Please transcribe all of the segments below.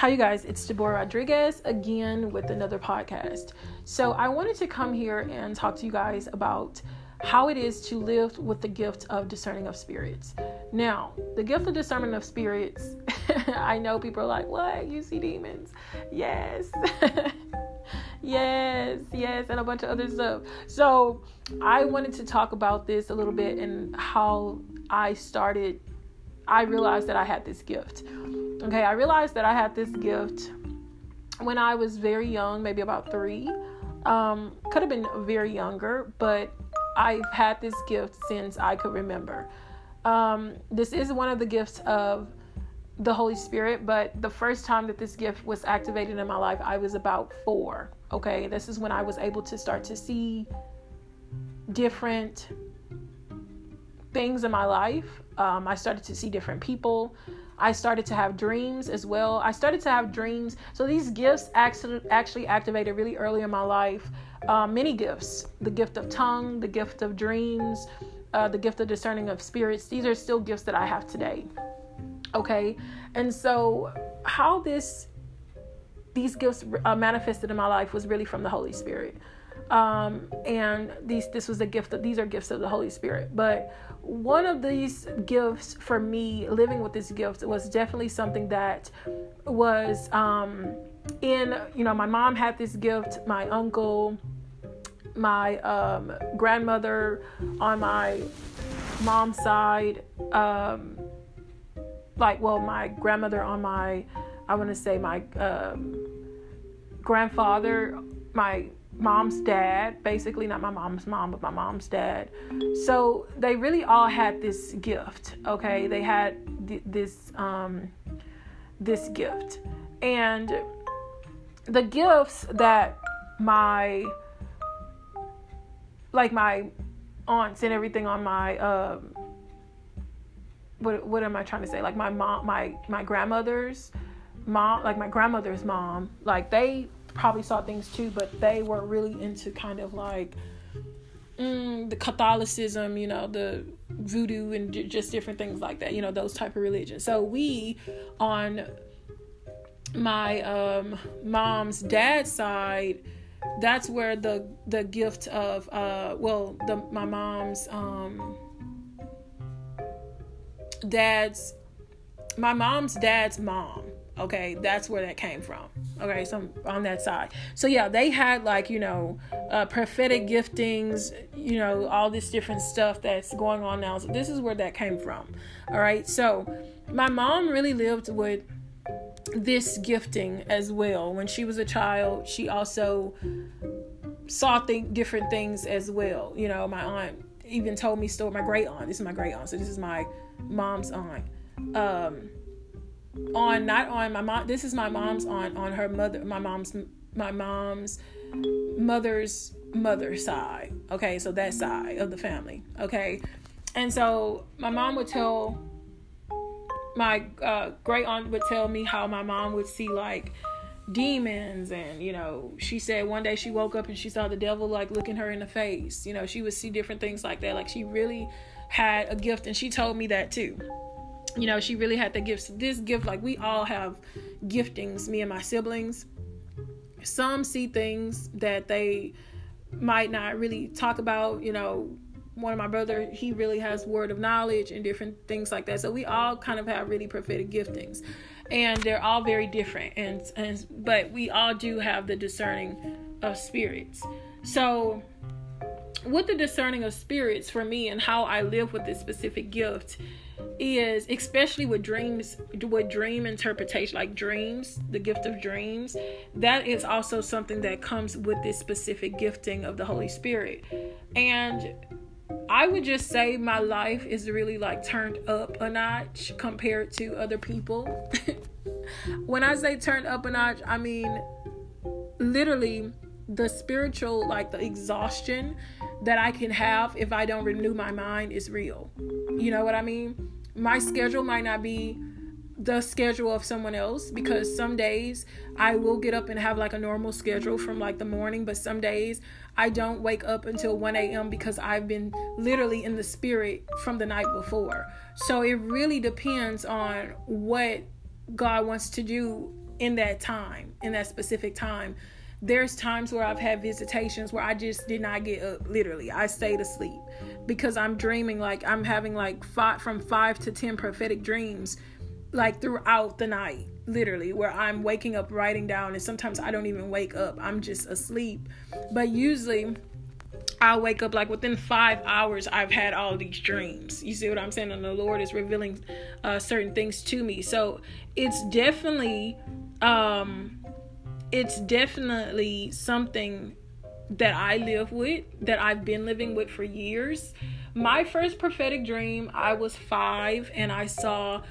Hi, you guys. It's Deborah Rodriguez again with another podcast. So, I wanted to come here and talk to you guys about how it is to live with the gift of discerning of spirits. Now, the gift of discernment of spirits, I know people are like, What? You see demons? Yes. yes, yes, and a bunch of other stuff. So, I wanted to talk about this a little bit and how I started. I realized that I had this gift. Okay, I realized that I had this gift when I was very young, maybe about three. Um, could have been very younger, but I've had this gift since I could remember. Um, this is one of the gifts of the Holy Spirit, but the first time that this gift was activated in my life, I was about four. Okay, this is when I was able to start to see different things in my life. Um, I started to see different people. I started to have dreams as well. I started to have dreams. So these gifts actually actually activated really early in my life. Uh, many gifts: the gift of tongue, the gift of dreams, uh, the gift of discerning of spirits. These are still gifts that I have today. Okay, and so how this these gifts uh, manifested in my life was really from the Holy Spirit. Um, and these this was a gift that these are gifts of the Holy Spirit. But one of these gifts for me, living with this gift, was definitely something that was um, in you know my mom had this gift, my uncle, my um, grandmother on my mom's side, um, like well my grandmother on my I want to say my um, grandfather, my mom's dad, basically not my mom's mom, but my mom's dad. So they really all had this gift. Okay, they had th- this um, this gift, and the gifts that my like my aunts and everything on my um, what what am I trying to say? Like my mom, my my grandmother's mom, like my grandmother's mom, like they probably saw things too, but they were really into kind of like mm, the Catholicism, you know, the voodoo and j- just different things like that, you know, those type of religions. So we on my um, mom's dad's side, that's where the the gift of uh, well, the my mom's um, dad's my mom's dad's mom Okay, that's where that came from. Okay, so on that side. So yeah, they had like, you know, uh, prophetic giftings, you know, all this different stuff that's going on now. So this is where that came from. All right. So my mom really lived with this gifting as well. When she was a child, she also saw th- different things as well. You know, my aunt even told me story. My great aunt. This is my great aunt. So this is my mom's aunt. Um, on not on my mom this is my mom's on on her mother my mom's my mom's mother's mother side okay? So that side of the family okay? And so my mom would tell my uh, great aunt would tell me how my mom would see like demons and you know she said one day she woke up and she saw the devil like looking her in the face you know? She would see different things like that like she really had a gift and she told me that too you know, she really had the gifts. This gift, like we all have giftings, me and my siblings. Some see things that they might not really talk about, you know. One of my brother, he really has word of knowledge and different things like that. So we all kind of have really prophetic giftings, and they're all very different. And and but we all do have the discerning of spirits. So with the discerning of spirits for me and how I live with this specific gift is especially with dreams with dream interpretation like dreams the gift of dreams that is also something that comes with this specific gifting of the holy spirit. And i would just say my life is really like turned up a notch compared to other people. When i say turned up a notch i mean literally the spiritual like the exhaustion that I can have if I don't renew my mind is real. You know what I mean? My schedule might not be the schedule of someone else because some days I will get up and have like a normal schedule from like the morning, but some days I don't wake up until 1 a.m. because I've been literally in the spirit from the night before. So it really depends on what God wants to do in that time, in that specific time. There's times where I've had visitations where I just did not get up. Literally, I stayed asleep because I'm dreaming like I'm having like five from five to ten prophetic dreams, like throughout the night. Literally, where I'm waking up, writing down, and sometimes I don't even wake up. I'm just asleep. But usually, I'll wake up like within five hours. I've had all these dreams. You see what I'm saying? And the Lord is revealing uh, certain things to me. So it's definitely um it's definitely something that I live with, that I've been living with for years. My first prophetic dream, I was five and I saw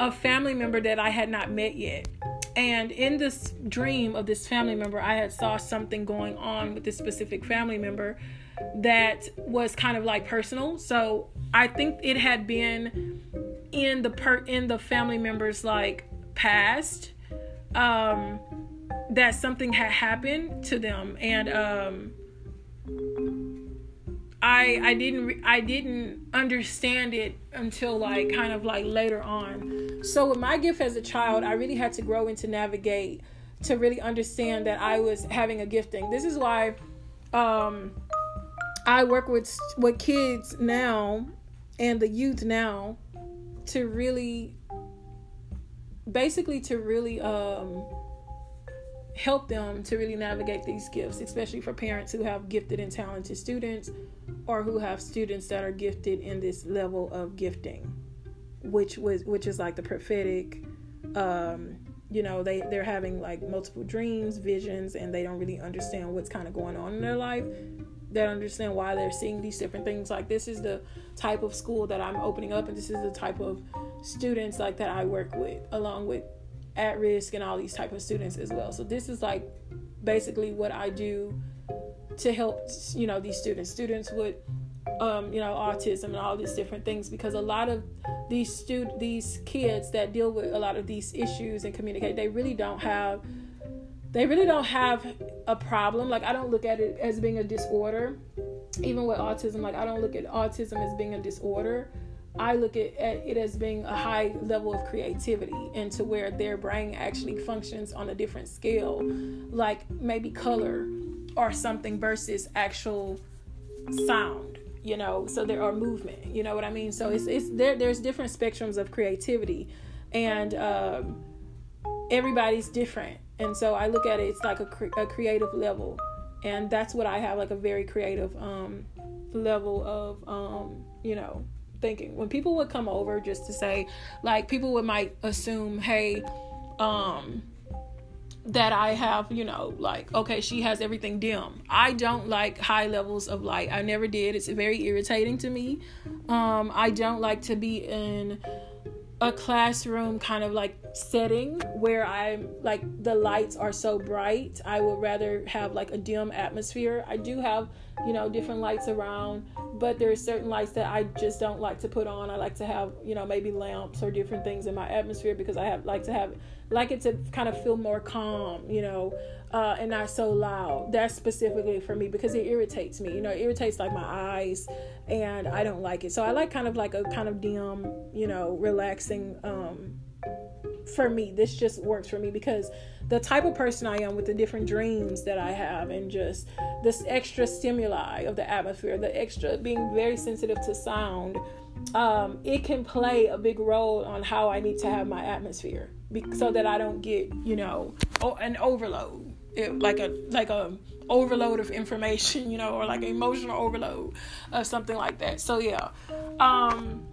a family member that I had not met yet. And in this dream of this family member, I had saw something going on with this specific family member that was kind of like personal. So I think it had been in the per in the family members like past um that something had happened to them and um I I didn't re- I didn't understand it until like kind of like later on. So with my gift as a child, I really had to grow into navigate to really understand that I was having a gifting. This is why um I work with with kids now and the youth now to really basically to really um help them to really navigate these gifts, especially for parents who have gifted and talented students or who have students that are gifted in this level of gifting, which was which is like the prophetic. Um, you know, they they're having like multiple dreams, visions, and they don't really understand what's kind of going on in their life. They understand why they're seeing these different things. Like this is the type of school that I'm opening up, and this is the type of students like that I work with, along with at risk and all these type of students as well. So this is like basically what I do to help you know these students, students with um, you know autism and all these different things because a lot of these stud these kids that deal with a lot of these issues and communicate they really don't have they really don't have a problem. Like i don't look at it as being a disorder. Even with autism like i don't look at autism as being a disorder I look at, at, it as being a high level of creativity and to where their brain actually functions on a different scale, like maybe color or something versus actual sound, you know, so there are movement, you know what I mean? So it's, it's there, there's different spectrums of creativity and um, everybody's different. And so I look at it, it's like a, cre- a creative level. And that's what I have, like a very creative um, level of, um, you know, thinking when people would come over just to say like people would might assume hey um that I have, you know, like, okay, she has everything dim. I don't like high levels of light. I never did. It's very irritating to me. Um, I don't like to be in a classroom kind of like setting where I'm like the lights are so bright. I would rather have like a dim atmosphere. I do have you know, different lights around. But there's certain lights that I just don't like to put on. I like to have, you know, maybe lamps or different things in my atmosphere because I have like to have like it to kind of feel more calm, you know, uh, and not so loud. That's specifically for me because it irritates me. You know, it irritates like my eyes, and I don't like it. So I like kind of like a kind of dim, you know, relaxing. Um, for me, this just works for me because the type of person I am with the different dreams that I have and just this extra stimuli of the atmosphere, the extra being very sensitive to sound, um, it can play a big role on how I need to have my atmosphere so that I don't get, you know, an overload, it, like a like a overload of information, you know, or like emotional overload of something like that. So yeah, um,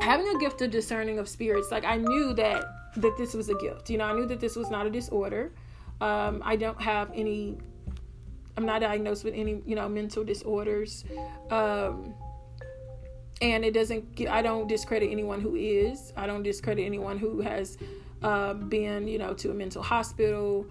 having a gift of discerning of spirits, like I knew that that this was a gift. You know, I knew that this was not a disorder. Um, I don't have any. I'm not diagnosed with any, you know, mental disorders. Um, and it doesn't. I don't discredit anyone who is. I don't discredit anyone who has uh, been, you know, to a mental hospital.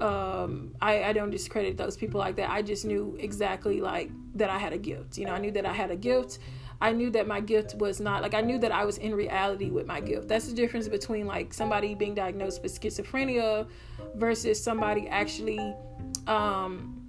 Um, I, I don't discredit those people like that. I just knew exactly like that I had a gift. You know, I knew that I had a gift. I knew that my gift was not like I knew that I was in reality with my gift. That's the difference between like somebody being diagnosed with schizophrenia versus somebody actually um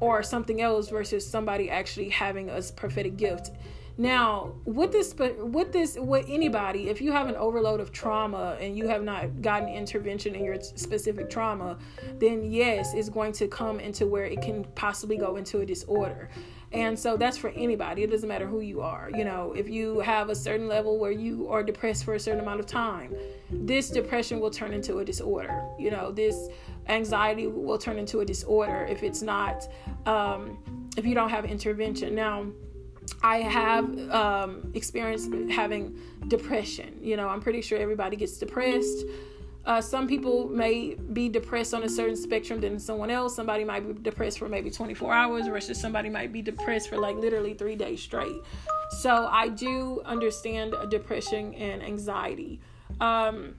or something else versus somebody actually having a prophetic gift. Now, with this, with this, with anybody, if you have an overload of trauma and you have not gotten intervention in your specific trauma, then yes, it's going to come into where it can possibly go into a disorder. And so that's for anybody. It doesn't matter who you are. You know, if you have a certain level where you are depressed for a certain amount of time, this depression will turn into a disorder. You know, this anxiety will turn into a disorder if it's not, um, if you don't have intervention. Now, I have um, experienced having depression. You know, I'm pretty sure everybody gets depressed. Uh, some people may be depressed on a certain spectrum than someone else. Somebody might be depressed for maybe 24 hours versus somebody might be depressed for like literally three days straight. So I do understand depression and anxiety. Um,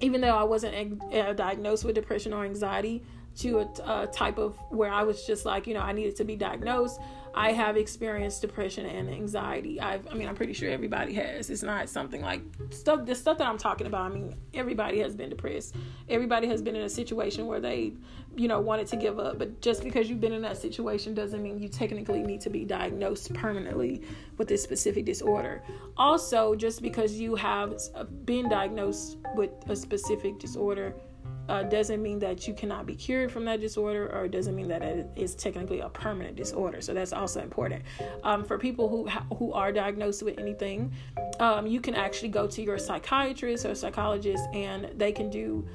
even though I wasn't uh, diagnosed with depression or anxiety to a, a type of where I was just like, you know, I needed to be diagnosed. I have experienced depression and anxiety. I've, I mean, I'm pretty sure everybody has. It's not something like stuff. The stuff that I'm talking about. I mean, everybody has been depressed. Everybody has been in a situation where they, you know, wanted to give up. But just because you've been in that situation doesn't mean you technically need to be diagnosed permanently with this specific disorder. Also, just because you have uh, been diagnosed with a specific disorder uh, doesn't mean that you cannot be cured from that disorder or it doesn't mean that it is technically a permanent disorder. So that's also important. Um, for people who who are diagnosed with anything um, you can actually go to your psychiatrist or psychologist and they can do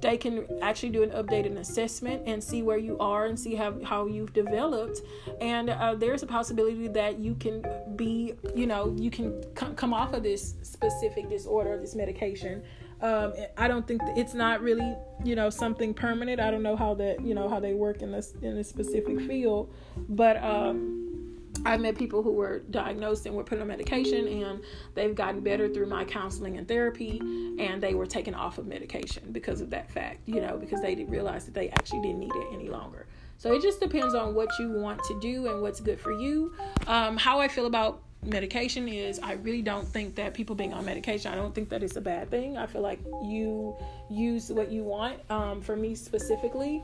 they can actually do an updated assessment and see where you are and see how, how you've developed. And uh, there's a possibility that you can be you know you can c- come off of this specific disorder this medication um, I don't think it's not really, you know, something permanent. I don't know how that, you know, how they work in this in a specific field, but um, I've met people who were diagnosed and were put on medication, and they've gotten better through my counseling and therapy, and they were taken off of medication because of that fact, you know, because they didn't realize that they actually didn't need it any longer. So it just depends on what you want to do and what's good for you. Um, how I feel about medication is I really don't think that people being on medication, I don't think that it's a bad thing. I feel like you use what you want. Um, for me specifically,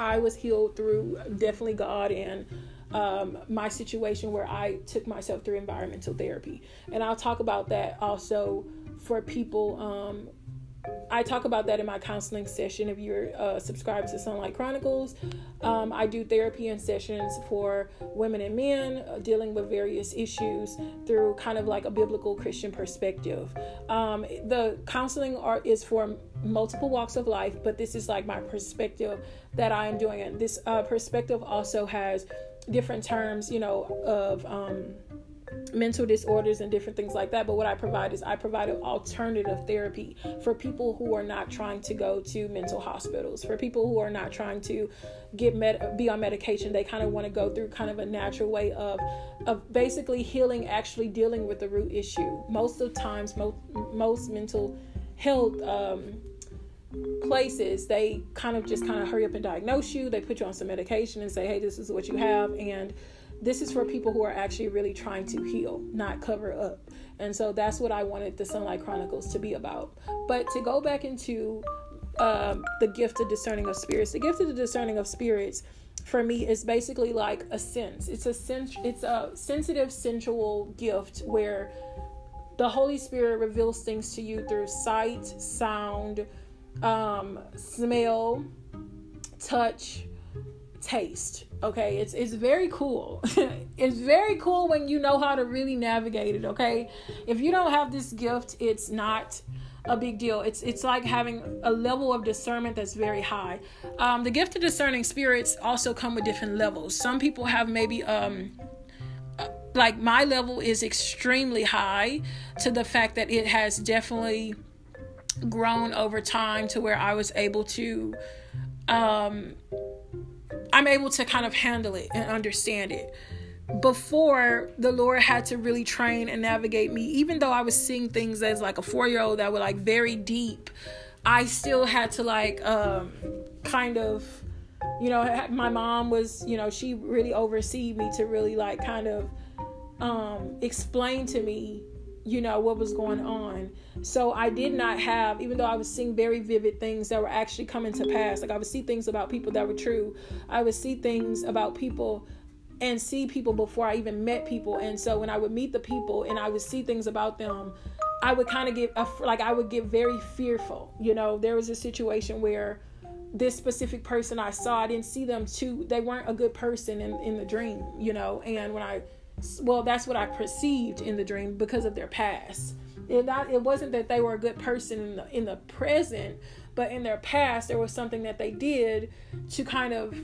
I was healed through definitely God and um, my situation where I took myself through environmental therapy. And I'll talk about that also for people um, I talk about that in my counseling session. If you're uh, subscribed to Sunlight Chronicles, um, I do therapy and sessions for women and men uh, dealing with various issues through kind of like a biblical Christian perspective. Um, the counseling art is for multiple walks of life, but this is like my perspective that I am doing it. This uh, perspective also has different terms, you know, of. Um, mental disorders and different things like that. But what I provide is I provide an alternative therapy for people who are not trying to go to mental hospitals, for people who are not trying to get med- be on medication. They kind of want to go through kind of a natural way of of basically healing, actually dealing with the root issue. Most of times, most most mental health. Um, places they kind of just kind of hurry up and diagnose you they put you on some medication and say hey this is what you have and this is for people who are actually really trying to heal, not cover up. And so that's what I wanted the Sunlight Chronicles to be about. But to go back into um, the gift of discerning of spirits, the gift of the discerning of spirits for me is basically like a sense. It's a sense. It's a sensitive, sensual gift where the Holy Spirit reveals things to you through sight, sound, um, smell, touch, taste okay? It's it's very cool. It's very cool when you know how to really navigate it okay? If you don't have this gift it's not a big deal. It's it's like having a level of discernment that's very high. Um, the gift of discerning spirits also come with different levels. Some people have maybe um uh, like my level is extremely high to the fact that it has definitely grown over time to where I was able to um I'm able to kind of handle it and understand it. Before the Lord had to really train and navigate me, even though I was seeing things as like a four year old that were like very deep, I still had to like um, kind of, you know, my mom was, you know, she really overseed me to really like kind of um, explain to me you know what was going on so i did not have even though i was seeing very vivid things that were actually coming to pass like i would see things about people that were true i would see things about people and see people before I even met people. And so when I would meet the people and I would see things about them, I would kind of get a like I would get very fearful. You know, there was a situation where this specific person I saw, I didn't see them too. They weren't a good person in in the dream. You know, and when I, well, that's what I perceived in the dream because of their past. It not it wasn't that they were a good person in the in the present, but in their past there was something that they did to kind of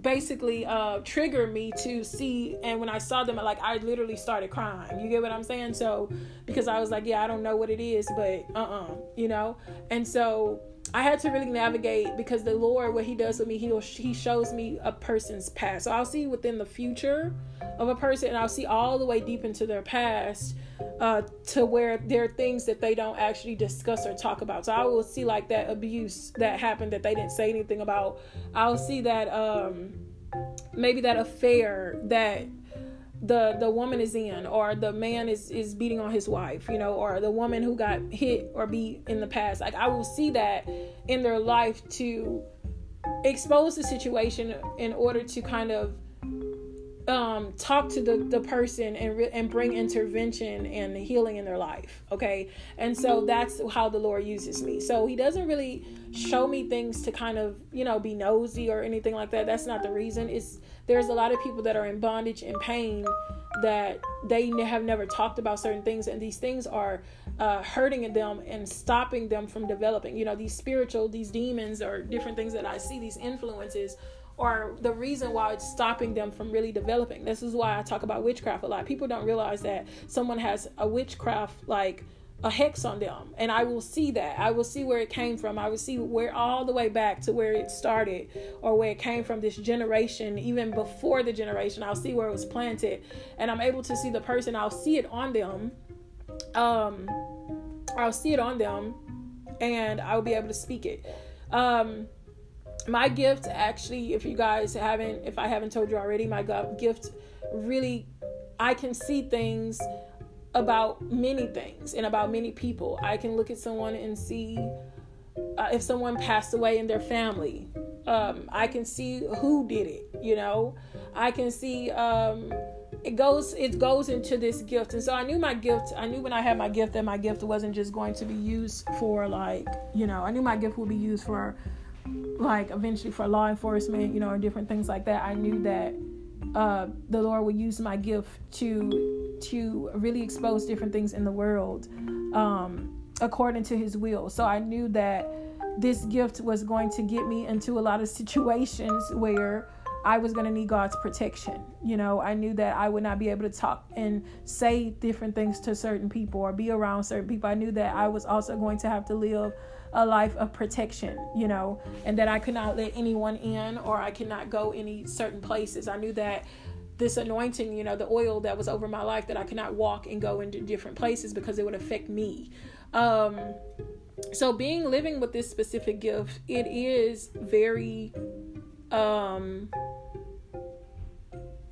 basically uh trigger me to see and when I saw them like I literally started crying. You get what I'm saying? So because I was like, yeah, I don't know what it is, but uh-uh, you know? And so I had to really navigate because the Lord, what He does with me, He He shows me a person's past. So I'll see within the future of a person, and I'll see all the way deep into their past, uh, to where there are things that they don't actually discuss or talk about. So I will see like that abuse that happened that they didn't say anything about. I'll see that um, maybe that affair that the the woman is in or the man is is beating on his wife you know or the woman who got hit or beat in the past. Like i will see that in their life to expose the situation in order to kind of um, talk to the, the person and re- and bring intervention and healing in their life. Okay, and so that's how the Lord uses me. So He doesn't really show me things to kind of you know be nosy or anything like that. That's not the reason. It's there's a lot of people that are in bondage and pain that they have never talked about certain things and these things are uh, hurting them and stopping them from developing you know these spiritual these demons or different things that i see these influences or the reason why it's stopping them from really developing. This is why I talk about witchcraft a lot. People don't realize that someone has a witchcraft like a hex on them. And i will see that. I will see where it came from. I will see where all the way back to where it started or where it came from this generation even before the generation i'll see where it was planted. And i'm able to see the person. I'll see it on them. Um i'll see it on them and i'll be able to speak it. Um my gift actually if you guys haven't if i haven't told you already my gift really i can see things about many things and about many people. I can look at someone and see uh, if someone passed away in their family um, i can see who did it you know? I can see um, it goes it goes into this gift. And so i knew my gift i knew when i had my gift that my gift wasn't just going to be used for like you know i knew my gift would be used for like eventually for law enforcement, you know, or different things like that, I knew that uh, the Lord would use my gift to to really expose different things in the world um, according to His will. So I knew that this gift was going to get me into a lot of situations where I was going to need God's protection. You know, I knew that I would not be able to talk and say different things to certain people or be around certain people. I knew that I was also going to have to live a life of protection, you know, and that I could not let anyone in or I could not go any certain places. I knew that this anointing, you know, the oil that was over my life, that I could not walk and go into different places because it would affect me. Um, so being living with this specific gift, it is very um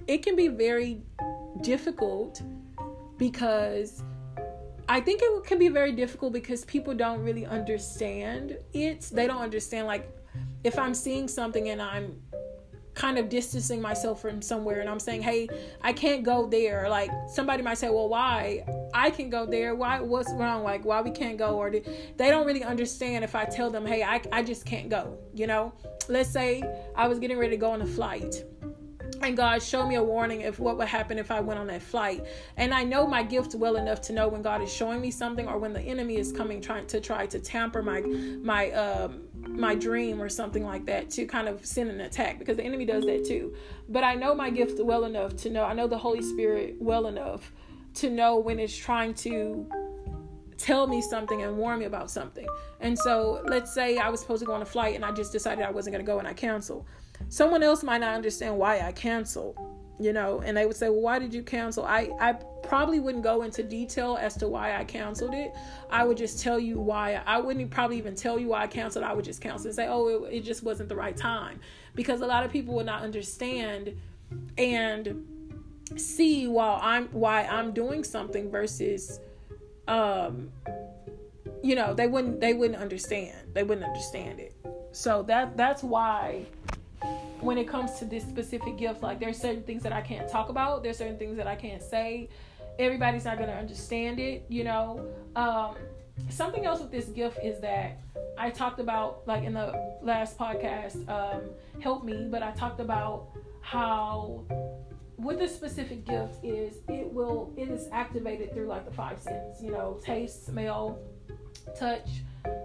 it can be very difficult because I think it can be very difficult because people don't really understand it. They don't understand, like, if I'm seeing something and I'm kind of distancing myself from somewhere and I'm saying, hey, I can't go there. Like, somebody might say, well, why? I can go there. Why? What's wrong? Like, why we can't go? Or they don't really understand if I tell them, hey, I, I just can't go. You know, let's say I was getting ready to go on a flight and God showed me a warning of what would happen if I went on that flight. And I know my gift well enough to know when God is showing me something or when the enemy is coming trying to try to tamper my my um my dream or something like that to kind of send an attack because the enemy does that too. But I know my gift well enough to know I know the Holy Spirit well enough to know when it's trying to tell me something and warn me about something. And so let's say I was supposed to go on a flight and I just decided I wasn't going to go and I cancel someone else might not understand why I canceled, you know, and they would say, Well, why did you cancel? I, I probably wouldn't go into detail as to why I canceled it. I would just tell you why. I wouldn't probably even tell you why I canceled. I would just cancel and say, Oh, it, it just wasn't the right time. Because a lot of people would not understand and see while I'm why I'm doing something versus um you know they wouldn't they wouldn't understand they wouldn't understand it so that that's why when it comes to this specific gift, like there's certain things that I can't talk about, there's certain things that I can't say. Everybody's not gonna understand it, you know. Um, something else with this gift is that I talked about, like in the last podcast, um, help me, but I talked about how with this specific gift is it will it is activated through like the five senses, you know, taste, smell, touch,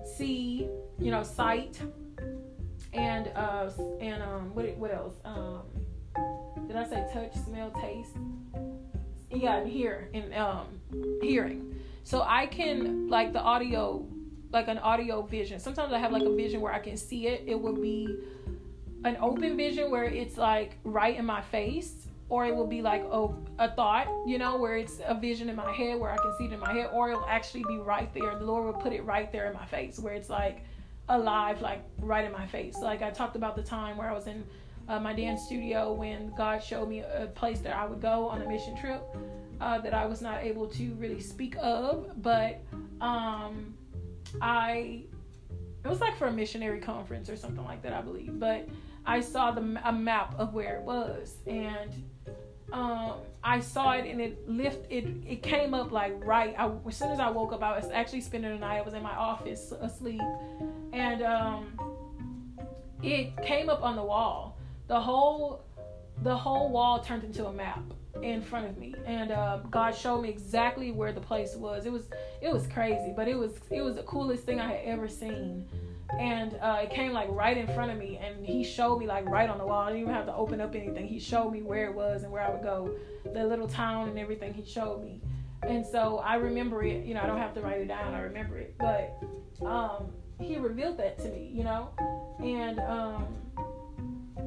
see, you know, sight, and uh and um what what else? Um did I say touch, smell, taste? Yeah, and hear and um hearing. So I can like the audio like an audio vision. Sometimes I have like a vision where I can see it. It would be an open vision where it's like right in my face or it will be like a, a thought, you know, where it's a vision in my head where I can see it in my head, or it'll actually be right there. The Lord will put it right there in my face where it's like alive, like right in my face. Like I talked about the time where I was in uh, my dance studio when God showed me a place that I would go on a mission trip uh, that I was not able to really speak of, but um, I it was like for a missionary conference or something like that, I believe. But I saw the a map of where it was, and um, I saw it and it lift it it came up like right I, as soon as I woke up I was actually spending the night I was in my office asleep. And um, it came up on the wall. The whole the whole wall turned into a map in front of me. And uh, God showed me exactly where the place was. It was it was crazy but it was it was the coolest thing I had ever seen and uh, it came like right in front of me and he showed me like right on the wall. I didn't even have to open up anything. He showed me where it was and where i would go the little town and everything he showed me. And so i remember it you know i don't have to write it down i remember it. But um, he revealed that to me you know? And um,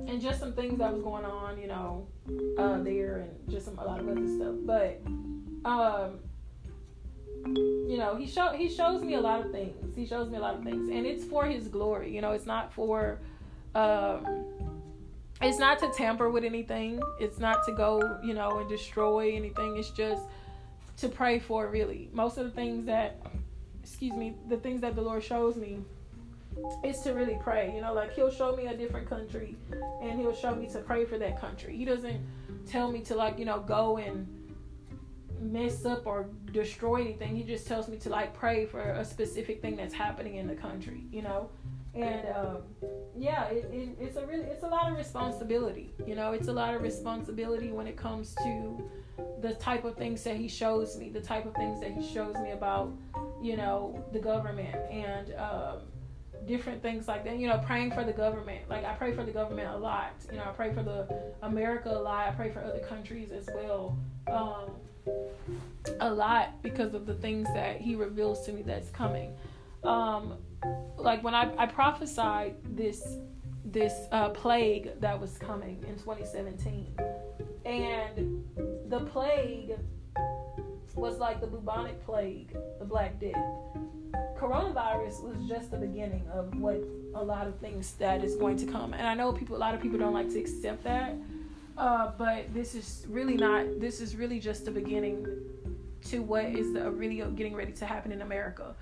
and just some things that was going on you know uh, there and just some a lot of other stuff. But um, you know he show he shows me a lot of things. He shows me a lot of things. And it's for his glory you know it's not for um it's not to tamper with anything. It's not to go you know and destroy anything. It's just to pray for really. Most of the things that excuse me the things that the lord shows me is to really pray. You know like he'll show me a different country and he'll show me to pray for that country. He doesn't tell me to like you know go and mess up or destroy anything. He just tells me to like pray for a specific thing that's happening in the country, you know. And um, yeah, it, it, it's a really it's a lot of responsibility. You know, it's a lot of responsibility when it comes to the type of things that he shows me, the type of things that he shows me about, you know, the government and um, different things like that. You know, praying for the government. Like I pray for the government a lot. You know, I pray for the America a lot. I pray for other countries as well. Um, a lot because of the things that he reveals to me that's coming. Um, like when I, I prophesied this this uh, plague that was coming in 2017, and the plague was like the bubonic plague, the Black Death. Coronavirus was just the beginning of what a lot of things that is going to come, and I know people, a lot of people don't like to accept that uh, but this is really not. This is really just the beginning to what is the, really getting ready to happen in America.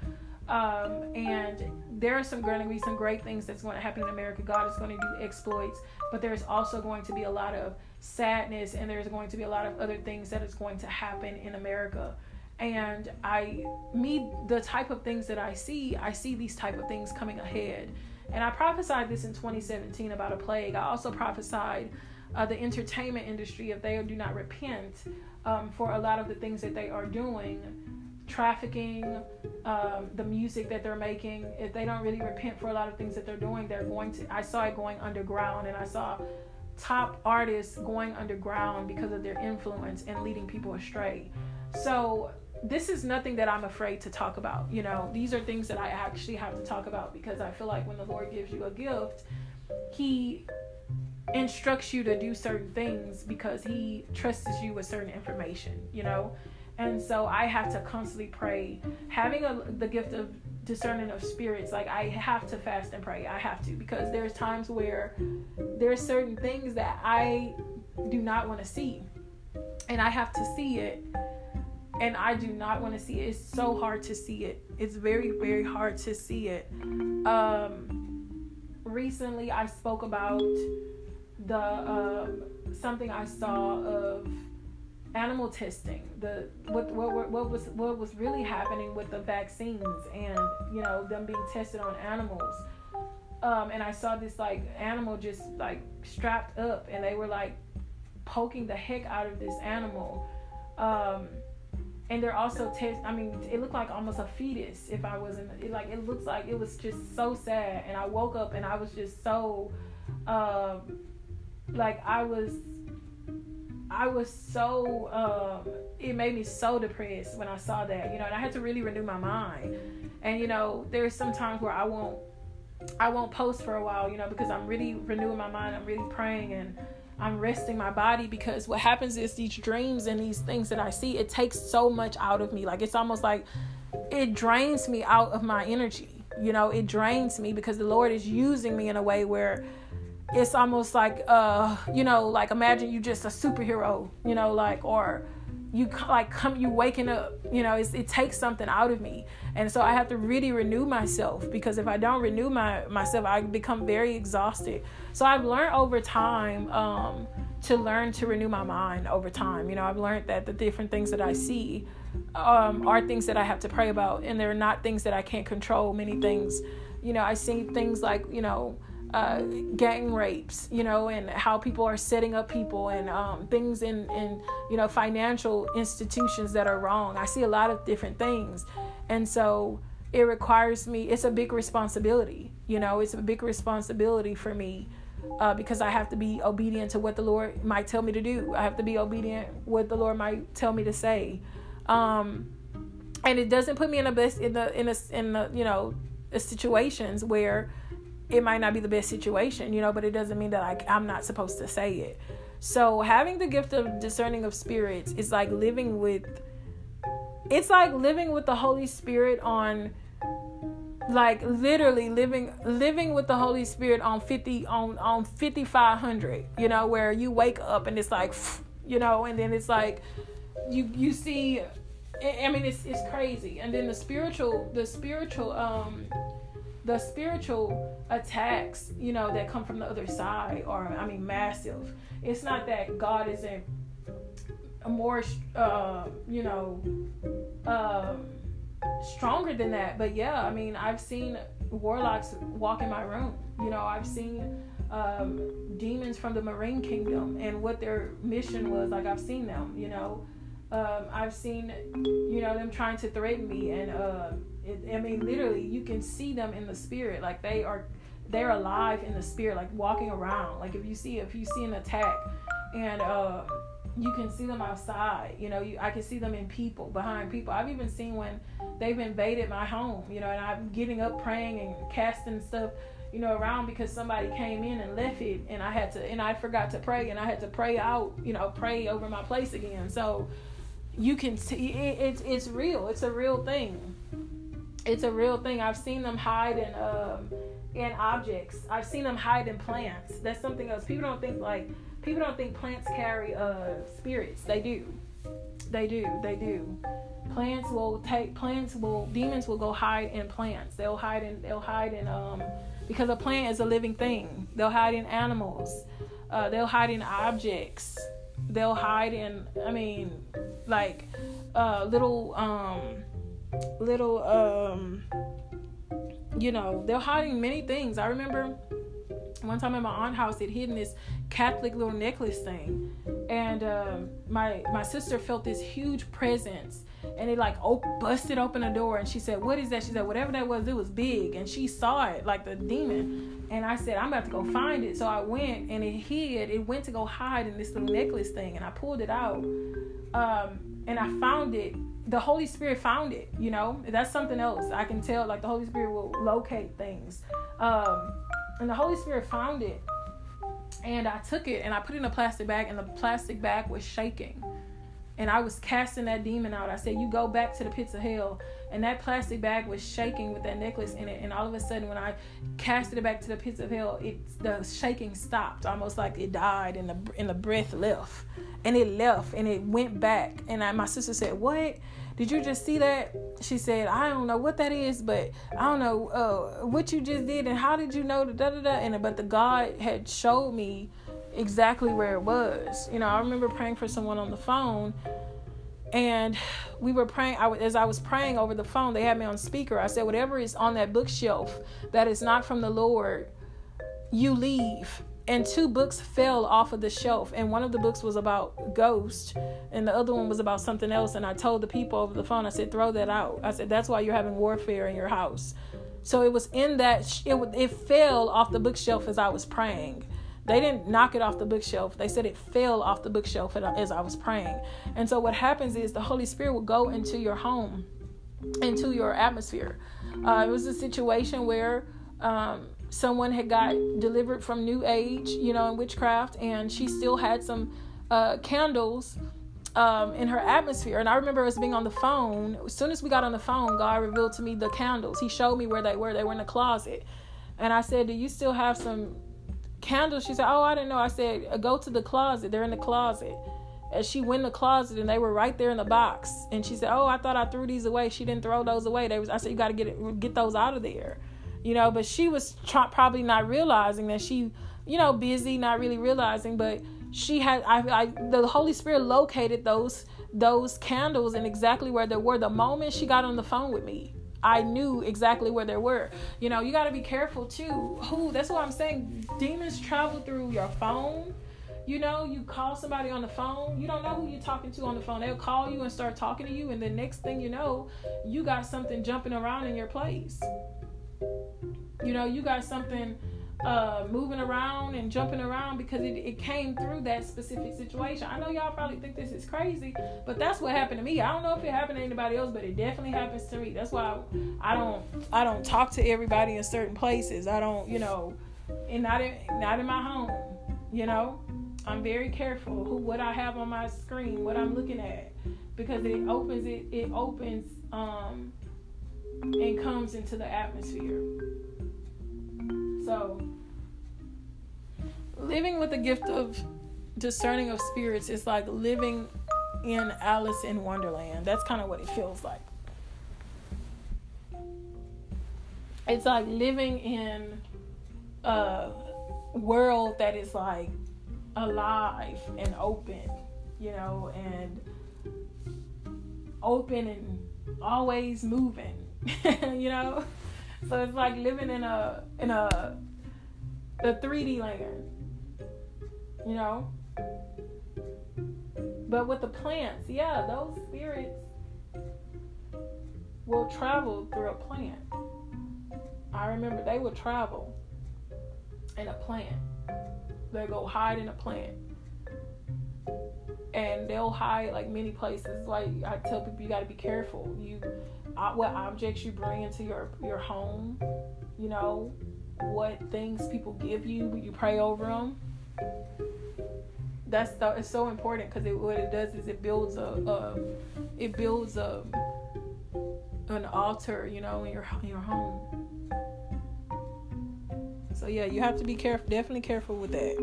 Um, and there are some going to be some great things that's going to happen in America. God is going to do exploits, but there's also going to be a lot of sadness, and there's going to be a lot of other things that is going to happen in America. And I, me, the type of things that I see, I see these type of things coming ahead. And I prophesied this in 2017 about a plague. I also prophesied uh, the entertainment industry if they do not repent um, for a lot of the things that they are doing trafficking um, the music that they're making if they don't really repent for a lot of things that they're doing they're going to i saw it going underground and i saw top artists going underground because of their influence and leading people astray. So this is nothing that i'm afraid to talk about you know? These are things that i actually have to talk about because i feel like when the lord gives you a gift he instructs you to do certain things because he trusts you with certain information, you know? And so I have to constantly pray. Having a, the gift of discerning of spirits, like I have to fast and pray. I have to because there's times where there's certain things that I do not want to see. And I have to see it. And I do not want to see it. It's so hard to see it. It's very, very hard to see it. Um recently I spoke about the um, something I saw of animal testing the what, what what was what was really happening with the vaccines and you know them being tested on animals. Um, and I saw this like animal just like strapped up and they were like poking the heck out of this animal. Um, and they're also test I mean it looked like almost a fetus if I wasn't it, like it looks like it was just so sad. And I woke up and I was just so um, like I was I was so um, it made me so depressed when I saw that, you know, and I had to really renew my mind. And you know, there's some times where I won't I won't post for a while, you know, because I'm really renewing my mind, I'm really praying and I'm resting my body because what happens is these dreams and these things that I see, it takes so much out of me. Like it's almost like it drains me out of my energy. You know, it drains me because the Lord is using me in a way where it's almost like uh you know like imagine you just a superhero you know like or you like come you waking up you know it takes something out of me. And so i have to really renew myself because if i don't renew my myself i become very exhausted. So i've learned over time um to learn to renew my mind over time. You know i've learned that the different things that i see um, are things that i have to pray about and they're not things that i can't control. Many things you know i see things like you know uh, gang rapes, you know, and how people are setting up people and um, things in, in, you know, financial institutions that are wrong. I see a lot of different things. And so it requires me, it's a big responsibility, you know, it's a big responsibility for me uh, because I have to be obedient to what the Lord might tell me to do. I have to be obedient what the Lord might tell me to say. Um, and it doesn't put me in a best in the in a in the you know situations where it might not be the best situation, you know, but it doesn't mean that I, I'm not supposed to say it. So having the gift of discerning of spirits is like living with it's like living with the Holy Spirit on like literally living living with the Holy Spirit on 50 on on 5500, you know, where you wake up and it's like you know, and then it's like you you see I mean it's it's crazy. And then the spiritual the spiritual um the spiritual attacks, you know, that come from the other side are, I mean, massive. It's not that God isn't more, uh, you know, um, stronger than that. But yeah, I mean, I've seen warlocks walk in my room. You know, I've seen um, demons from the Marine Kingdom and what their mission was. Like, I've seen them, you know. Um, I've seen, you know, them trying to threaten me and, uh, it, I mean, literally, you can see them in the spirit. Like they are, they're alive in the spirit, like walking around. Like if you see, if you see an attack, and uh, you can see them outside. You know, you, I can see them in people, behind people. I've even seen when they've invaded my home. You know, and I'm getting up, praying, and casting stuff you know, around because somebody came in and left it, and I had to, and I forgot to pray, and I had to pray out, you know, pray over my place again. So you can see it, it's it's real. It's a real thing it's a real thing. I've seen them hide in um, in objects. I've seen them hide in plants. That's something else. People don't think like people don't think plants carry uh spirits. They do. They do. They do. Plants will take plants will demons will go hide in plants. They'll hide in they'll hide in um because a plant is a living thing. They'll hide in animals. Uh, they'll hide in objects. They'll hide in I mean like uh little um little um you know they're hiding many things. I remember one time at my aunt house it hidden this catholic little necklace thing. And um, my my sister felt this huge presence. And it like op- busted open the door. And she said what is that? She said whatever that was it was big. And she saw it like the demon. And i said i'm about to go find it. So i went and it hid. It went to go hide in this little necklace thing. And i pulled it out. Um, and i found it. The Holy Spirit found it, you know. That's something else. I can tell like the Holy Spirit will locate things. Um and the Holy Spirit found it. And I took it and I put it in a plastic bag and the plastic bag was shaking. And I was casting that demon out. I said, "You go back to the pits of hell." And that plastic bag was shaking with that necklace in it. And all of a sudden, when I casted it back to the pits of hell, it the shaking stopped, almost like it died, and the and the breath left and it left and it went back. And I, my sister said, "What? Did you just see that?" She said, "I don't know what that is, but I don't know uh, what you just did and how did you know?" Da da da. And but the God had showed me exactly where it was. You know, I remember praying for someone on the phone and we were praying I, as i was praying over the phone they had me on speaker. I said whatever is on that bookshelf that is not from the lord you leave. And two books fell off of the shelf and one of the books was about ghost and the other one was about something else and i told the people over the phone i said throw that out. I said that's why you're having warfare in your house. So it was in that it, it fell off the bookshelf as i was praying they didn't knock it off the bookshelf. They said it fell off the bookshelf as I was praying. And so what happens is the Holy Spirit will go into your home, into your atmosphere. Uh, it was a situation where um, someone had got delivered from New Age, you know, in witchcraft, and she still had some uh, candles um, in her atmosphere. And I remember us being on the phone. As soon as we got on the phone, God revealed to me the candles. He showed me where they were. They were in the closet. And I said, Do you still have some candles. She said, "Oh, I didn't know." I said, "Go to the closet. They're in the closet." And she went in the closet, and they were right there in the box. And she said, "Oh, I thought I threw these away." She didn't throw those away. They was. I said, "You got to get get those out of there," you know. But she was probably not realizing that she, you know, busy, not really realizing. But she had. I, I the Holy Spirit located those those candles and exactly where they were the moment she got on the phone with me I knew exactly where they were. You know, you got to be careful too. Who? That's what I'm saying. Demons travel through your phone. You know, you call somebody on the phone. You don't know who you're talking to on the phone. They'll call you and start talking to you, and the next thing you know, you got something jumping around in your place. You know, you got something uh, moving around and jumping around because it, it came through that specific situation. I know y'all probably think this is crazy, but that's what happened to me. I don't know if it happened to anybody else, but it definitely happens to me. That's why I, don't I don't talk to everybody in certain places. I don't, you know, and not in not in my home. You know, I'm very careful who what I have on my screen, what I'm looking at, because it opens it it opens um and comes into the atmosphere. So, living with the gift of discerning of spirits is like living in Alice in Wonderland. That's kind of what it feels like. It's like living in a world that is like alive and open, you know, and open and always moving, you know. So it's like living in a in a a 3D land. You know? But with the plants, yeah, those spirits will travel through a plant. I remember they would travel in a plant. They go hide in a plant. And they'll hide like many places. Like I tell people you gotta be careful. You uh, what objects you bring into your your home, you know, what things people give you, you pray over them. That's so it's so important because it, what it does is it builds a, a it builds a an altar, you know, in your in your home. So yeah, you have to be careful, definitely careful with that.